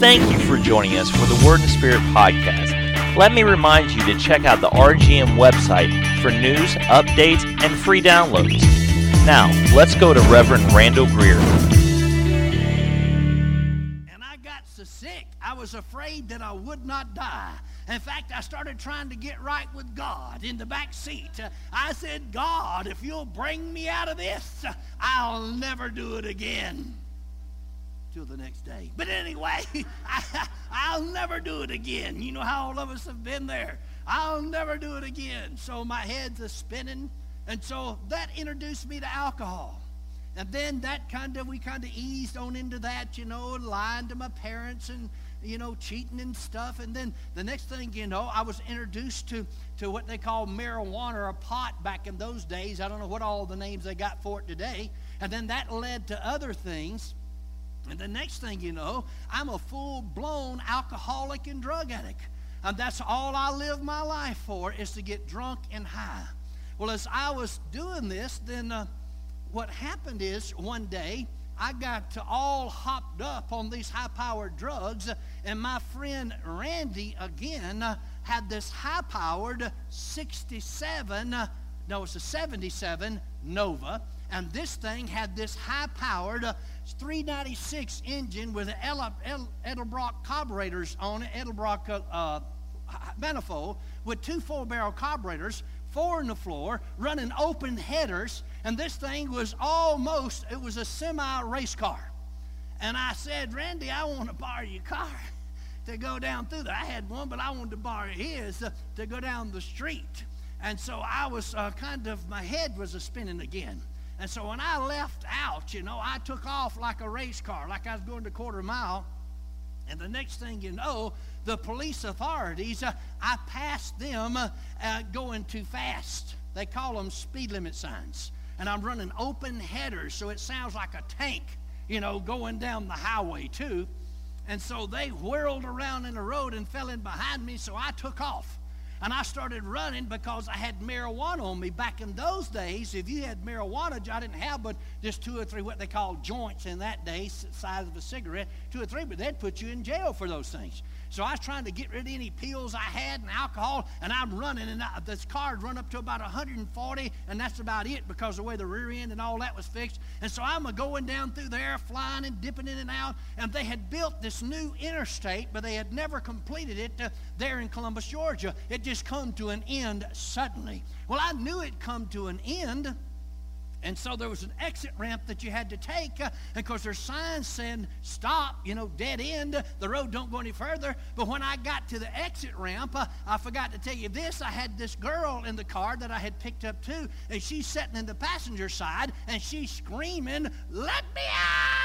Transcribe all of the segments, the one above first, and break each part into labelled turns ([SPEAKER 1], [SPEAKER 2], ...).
[SPEAKER 1] Thank you for joining us for the Word and Spirit podcast. Let me remind you to check out the RGM website for news, updates, and free downloads. Now, let's go to Reverend Randall Greer.
[SPEAKER 2] And I got so sick, I was afraid that I would not die. In fact, I started trying to get right with God in the back seat. I said, God, if you'll bring me out of this, I'll never do it again. Till the next day. But anyway, I, will never do it again. You know how all of us have been there. I'll never do it again. So my head's a spinning. And so that introduced me to alcohol. And then that kind of, we kind of eased on into that, you know, lying to my parents and you know, cheating and stuff. And then the next thing you know, I was introduced to, to what they call marijuana or pot back in those days. I don't know what all the names they got for it today. And then that led to other things. And the next thing you know, I'm a full blown alcoholic and drug addict. And that's all I live my life for is to get drunk and high. Well, as I was doing this, then uh, what happened is one day, I got all hopped up on these high powered drugs, and my friend Randy again had this high powered 67, no, it's a 77 Nova, and this thing had this high powered 396 engine with Edelbrock carburetors on it, Edelbrock uh, uh, manifold with two four barrel carburetors, four in the floor, running open headers and this thing was almost, it was a semi race car. And I said, Randy, I want to borrow your car to go down through there. I had one, but I wanted to borrow his uh, to go down the street. And so I was uh, kind of, my head was a spinning again. And so when I left out, you know, I took off like a race car, like I was going to quarter mile. And the next thing you know, the police authorities, uh, I passed them uh, going too fast. They call them speed limit signs and I'm running open headers, so it sounds like a tank, you know, going down the highway too. And so they whirled around in the road and fell in behind me, so I took off. And I started running because I had marijuana on me. Back in those days, if you had marijuana, I didn't have but just two or three what they called joints in that day, size of a cigarette, two or three, but they'd put you in jail for those things. So I was trying to get rid of any pills I had and alcohol, and I'm running, and I, this car had run up to about 140, and that's about it because the way the rear end and all that was fixed. And so I'm going down through there, flying and dipping in and out, and they had built this new interstate, but they had never completed it uh, there in Columbus, Georgia. It just come to an end suddenly. Well, I knew it come to an end and so there was an exit ramp that you had to take. Uh, and of course, there's signs saying, stop, you know, dead end. The road don't go any further. But when I got to the exit ramp, uh, I forgot to tell you this. I had this girl in the car that I had picked up too. And she's sitting in the passenger side and she's screaming, let me out.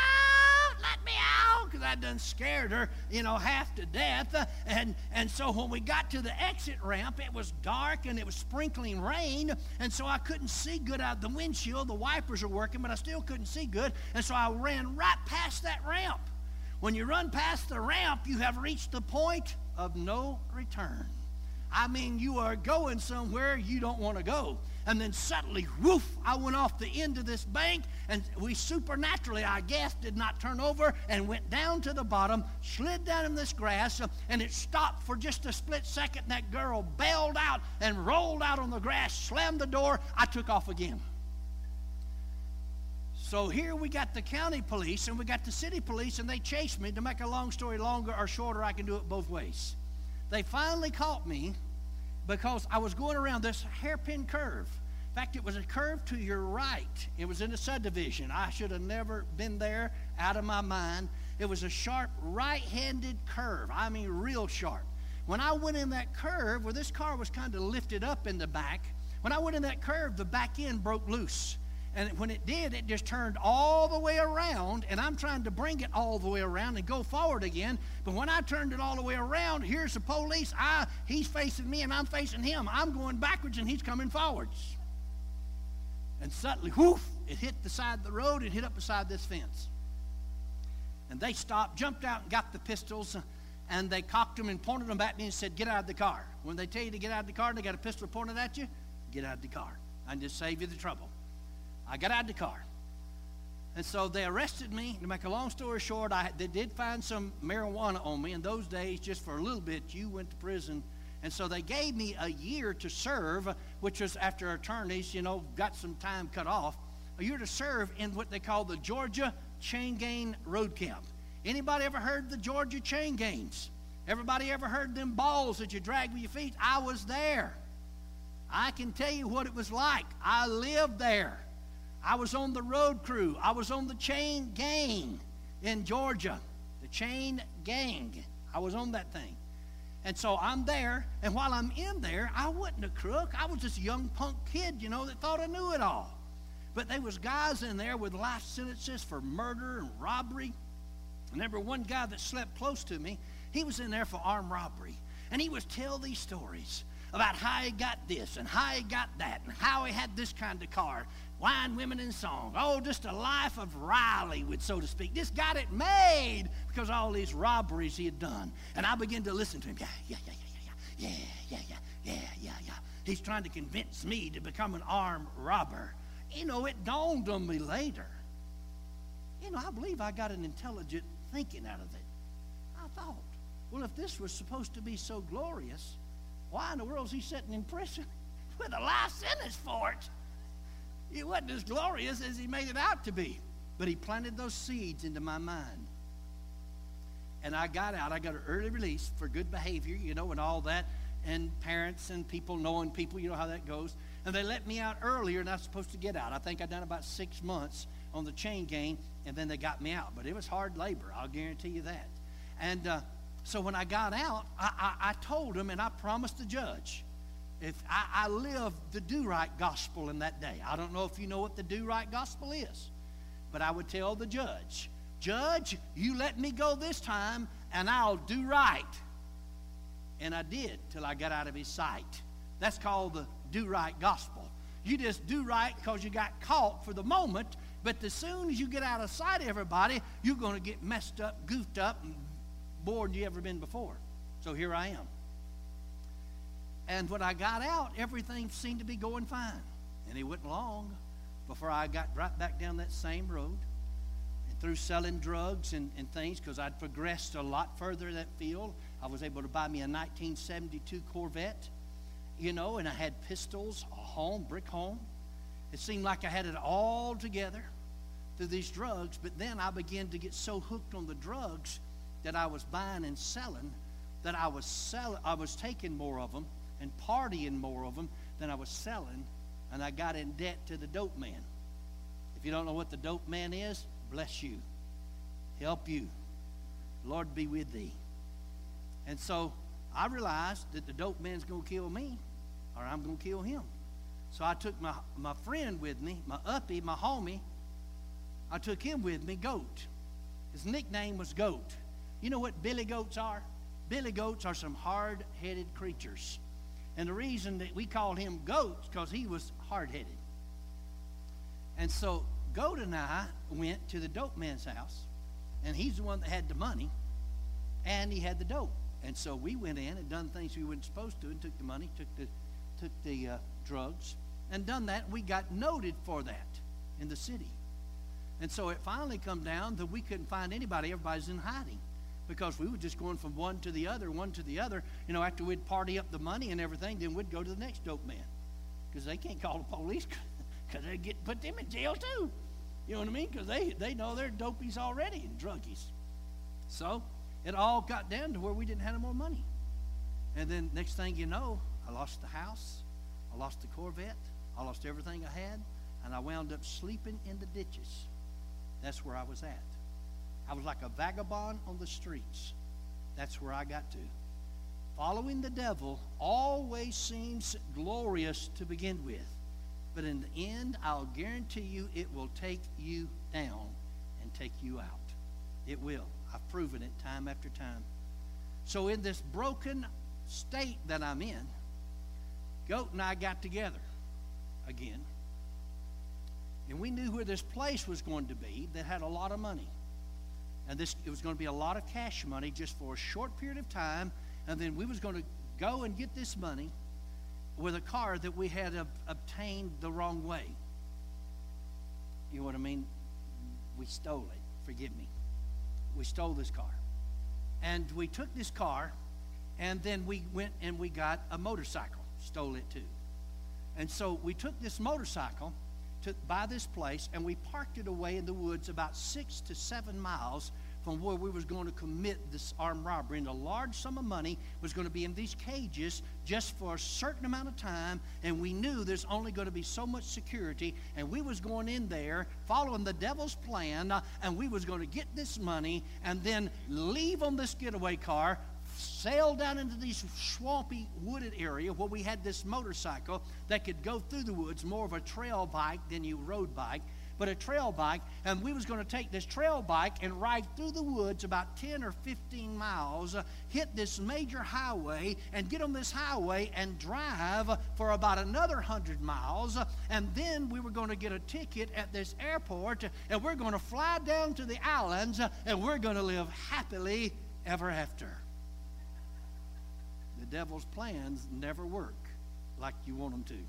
[SPEAKER 2] Because I done scared her, you know, half to death. Uh, and, and so when we got to the exit ramp, it was dark and it was sprinkling rain. And so I couldn't see good out the windshield the wipers are working, but I still couldn't see good. And so I ran right past that ramp. When you run past the ramp, you have reached the point of no return. I mean, you are going somewhere you don't want to go. And then suddenly, woof, I went off the end of this bank, and we supernaturally, I guess, did not turn over and went down to the bottom, slid down in this grass, and it stopped for just a split second. That girl bailed out and rolled out on the grass, slammed the door. I took off again. So here we got the county police and we got the city police, and they chased me. To make a long story longer or shorter, I can do it both ways. They finally caught me because I was going around this hairpin curve. In fact, it was a curve to your right. It was in a subdivision. I should have never been there out of my mind. It was a sharp right handed curve. I mean, real sharp. When I went in that curve, where this car was kind of lifted up in the back, when I went in that curve, the back end broke loose. And when it did, it just turned all the way around, and I'm trying to bring it all the way around and go forward again. But when I turned it all the way around, here's the police. I, he's facing me, and I'm facing him. I'm going backwards, and he's coming forwards. And suddenly, whoof, it hit the side of the road and hit up beside this fence. And they stopped, jumped out, and got the pistols, and they cocked them and pointed them at me and said, Get out of the car. When they tell you to get out of the car and they got a pistol pointed at you, get out of the car. I just save you the trouble. I got out of the car. And so they arrested me. To make a long story short, I, they did find some marijuana on me. In those days, just for a little bit, you went to prison. And so they gave me a year to serve, which was after attorneys, you know, got some time cut off. A year to serve in what they call the Georgia Chain Gang Road Camp. Anybody ever heard the Georgia Chain Gangs? Everybody ever heard them balls that you drag with your feet? I was there. I can tell you what it was like. I lived there. I was on the road crew. I was on the chain gang in Georgia. The chain gang. I was on that thing. And so I'm there, and while I'm in there, I wasn't a crook. I was just a young punk kid, you know, that thought I knew it all. But there was guys in there with life sentences for murder and robbery. And there was one guy that slept close to me. He was in there for armed robbery. And he would tell these stories about how he got this and how he got that and how he had this kind of car wine, women, and song. Oh, just a life of Riley, would so to speak. Just got it made because all these robberies he had done. And I began to listen to him. Yeah, yeah, yeah, yeah, yeah, yeah, yeah, yeah, yeah, yeah, yeah. He's trying to convince me to become an armed robber. You know, it dawned on me later. You know, I believe I got an intelligent thinking out of it. I thought, well, if this was supposed to be so glorious, why in the world is he sitting in prison with a life sentence for it? It wasn't as glorious as he made it out to be. But he planted those seeds into my mind. And I got out. I got an early release for good behavior, you know, and all that. And parents and people knowing people, you know how that goes. And they let me out earlier than I was supposed to get out. I think I'd done about six months on the chain gang, and then they got me out. But it was hard labor, I'll guarantee you that. And uh, so when I got out, I, I, I told them and I promised the judge if I, I lived the do right gospel in that day. I don't know if you know what the do right gospel is, but I would tell the judge, Judge, you let me go this time and I'll do right. And I did till I got out of his sight. That's called the do right gospel. You just do right because you got caught for the moment, but as soon as you get out of sight of everybody, you're going to get messed up, goofed up, and bored you ever been before. So here I am. And when I got out, everything seemed to be going fine. And it wasn't long before I got right back down that same road and through selling drugs and, and things because I'd progressed a lot further in that field. I was able to buy me a 1972 Corvette, you know, and I had pistols, a home, brick home. It seemed like I had it all together through these drugs, but then I began to get so hooked on the drugs that I was buying and selling that I was selling, I was taking more of them and partying more of them than I was selling, and I got in debt to the dope man. If you don't know what the dope man is, bless you. Help you. Lord be with thee. And so I realized that the dope man's going to kill me, or I'm going to kill him. So I took my, my friend with me, my uppy, my homie. I took him with me, Goat. His nickname was Goat. You know what billy goats are? Billy goats are some hard headed creatures. And the reason that we called him Goats because he was hard headed. And so Goat and I went to the dope man's house, and he's the one that had the money, and he had the dope. And so we went in and done things we weren't supposed to, and took the money, took the took the uh, drugs, and done that. We got noted for that in the city. And so it finally come down that we couldn't find anybody. Everybody's in hiding because we were just going from one to the other, one to the other. You know, after we'd party up the money and everything, then we'd go to the next dope man because they can't call the police because they get put them in jail too. You know what I mean? Because they, they know they're dopies already and druggies. So it all got down to where we didn't have any more money. And then next thing you know, I lost the house, I lost the Corvette, I lost everything I had, and I wound up sleeping in the ditches. That's where I was at. I was like a vagabond on the streets. That's where I got to. Following the devil always seems glorious to begin with. But in the end, I'll guarantee you it will take you down and take you out. It will. I've proven it time after time. So, in this broken state that I'm in, Goat and I got together again. And we knew where this place was going to be that had a lot of money. And this it was going to be a lot of cash money just for a short period of time. And then we was going to go and get this money with a car that we had ob- obtained the wrong way. You know what I mean? we stole it. Forgive me. We stole this car. And we took this car, and then we went and we got a motorcycle. Stole it too. And so we took this motorcycle to by this place, and we parked it away in the woods about six to seven miles from where we was going to commit this armed robbery. And a large sum of money was going to be in these cages just for a certain amount of time. And we knew there's only going to be so much security. And we was going in there following the devil's plan. Uh, and we was going to get this money and then leave on this getaway car, sail down into this swampy wooded area where we had this motorcycle that could go through the woods, more of a trail bike than you road bike but a trail bike, and we was going to take this trail bike and ride through the woods about 10 or 15 miles, uh, hit this major highway, and get on this highway and drive for about another 100 miles, and then we were going to get a ticket at this airport, and we're going to fly down to the islands, and we're going to live happily ever after. The devil's plans never work like you want them to.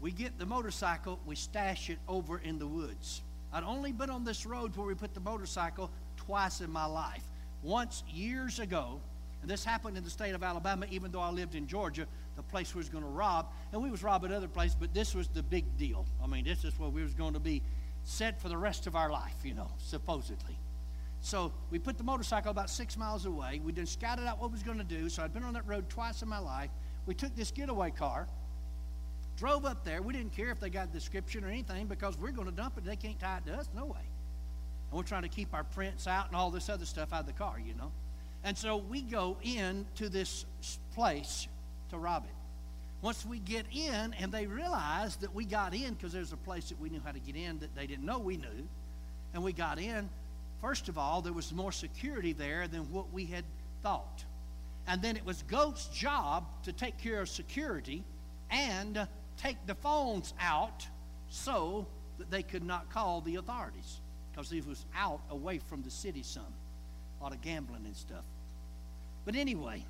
[SPEAKER 2] We get the motorcycle, we stash it over in the woods. I'd only been on this road where we put the motorcycle twice in my life. Once years ago, and this happened in the state of Alabama, even though I lived in Georgia, the place we was going to rob, and we was robbing other places, but this was the big deal. I mean, this is where we was going to be set for the rest of our life, you know, supposedly. So we put the motorcycle about six miles away. We then scouted out what we was going to do. So I'd been on that road twice in my life. We took this getaway car Drove up there. We didn't care if they got description or anything because we're going to dump it. They can't tie it to us. No way. And we're trying to keep our prints out and all this other stuff out of the car, you know. And so we go in to this place to rob it. Once we get in, and they realize that we got in because there's a place that we knew how to get in that they didn't know we knew, and we got in. First of all, there was more security there than what we had thought. And then it was Goat's job to take care of security and take the phones out so that they could not call the authorities because he was out away from the city some. A lot of gambling and stuff. But anyway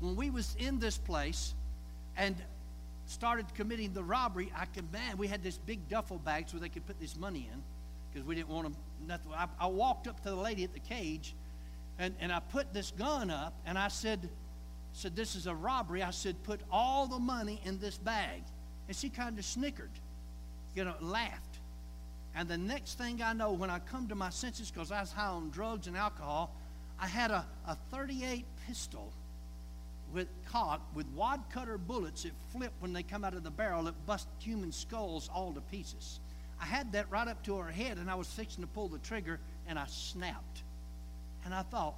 [SPEAKER 2] when we was in this place and started committing the robbery i could man we had this big duffel bags where they could put this money in because we didn't want them nothing I, I walked up to the lady at the cage and, and i put this gun up and i said said, This is a robbery. I said, Put all the money in this bag. And she kind of snickered, you know, laughed. And the next thing I know, when I come to my senses, because I was high on drugs and alcohol, I had a, a 38 pistol with caught with wad cutter bullets that flip when they come out of the barrel that bust human skulls all to pieces. I had that right up to her head, and I was fixing to pull the trigger, and I snapped. And I thought,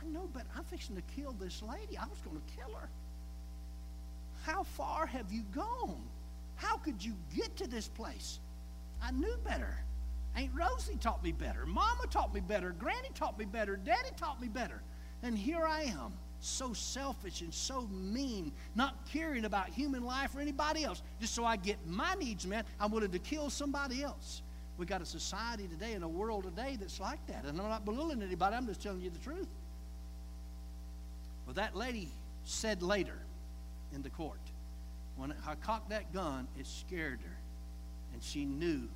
[SPEAKER 2] I know, but I'm fixing to kill this lady. I was going to kill her. How far have you gone? How could you get to this place? I knew better. Aunt Rosie taught me better. Mama taught me better. Granny taught me better. Daddy taught me better. And here I am, so selfish and so mean, not caring about human life or anybody else. Just so I get my needs met, I'm willing to kill somebody else. We got a society today and a world today that's like that. And I'm not belittling anybody, I'm just telling you the truth. Well, that lady said later in the court, when I cocked that gun, it scared her. And she knew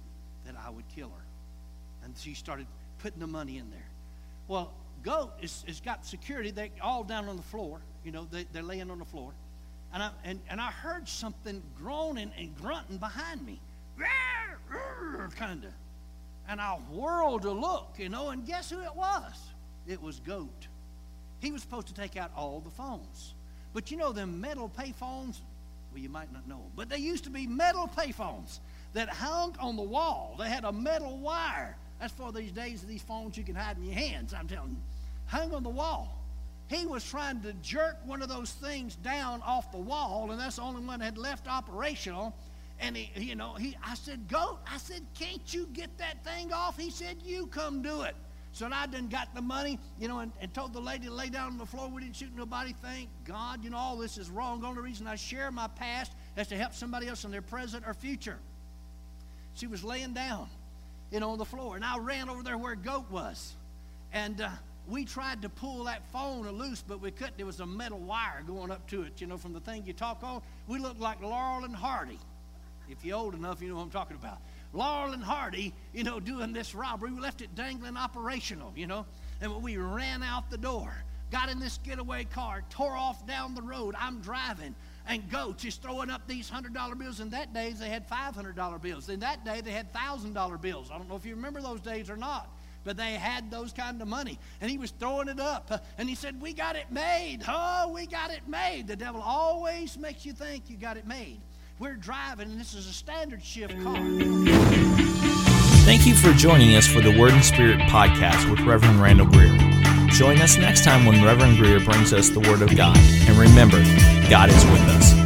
[SPEAKER 2] that I would kill her. And she started putting the money in there. Well, goat is, is got security. They all down on the floor. You know, they, they're laying on the floor. And I, and, and I heard something groaning and grunting behind me. Kind of. And I whirled to look, you know, and guess who it was? It was goat. He was supposed to take out all the phones. But you know them metal payphones? Well, you might not know, but they used to be metal payphones that hung on the wall. They had a metal wire. That's for these days of these phones you can hide in your hands, I'm telling you. Hung on the wall. He was trying to jerk one of those things down off the wall, and that's the only one that had left operational. And he, you know, he, I said, "Goat," I said, "Can't you get that thing off?" He said, "You come do it." So I done got the money, you know, and, and, told the lady to lay down on the floor. We didn't shoot nobody. Thank God, you know, all this is wrong. The only reason I share my past is to help somebody else in their present or future. She was laying down, you know, on the floor, and I ran over there where Goat was. And uh, we tried to pull that phone loose, but we couldn't. There was a metal wire going up to it, you know, from the thing you talk on. We looked like Laurel and Hardy If you're old enough, you know what I'm talking about. Laurel and Hardy, you know, doing this robbery. We left it dangling operational, you know, and we ran out the door, got in this getaway car, tore off down the road. I'm driving, and goats is throwing up these hundred dollar bills. In that days, they had five hundred dollar bills. In that day, they had thousand dollar bills. I don't know if you remember those days or not but they had those kind of money. And he was throwing it up. Uh, and he said, We got it made. Oh, we got it made. The devil always makes you think you got it made. We're driving, and this is a standard shift car.
[SPEAKER 1] Thank you for joining us for the Word and Spirit podcast with Reverend Randall Greer. Join us next time when Reverend Greer brings us the Word of God. And remember, God is with us.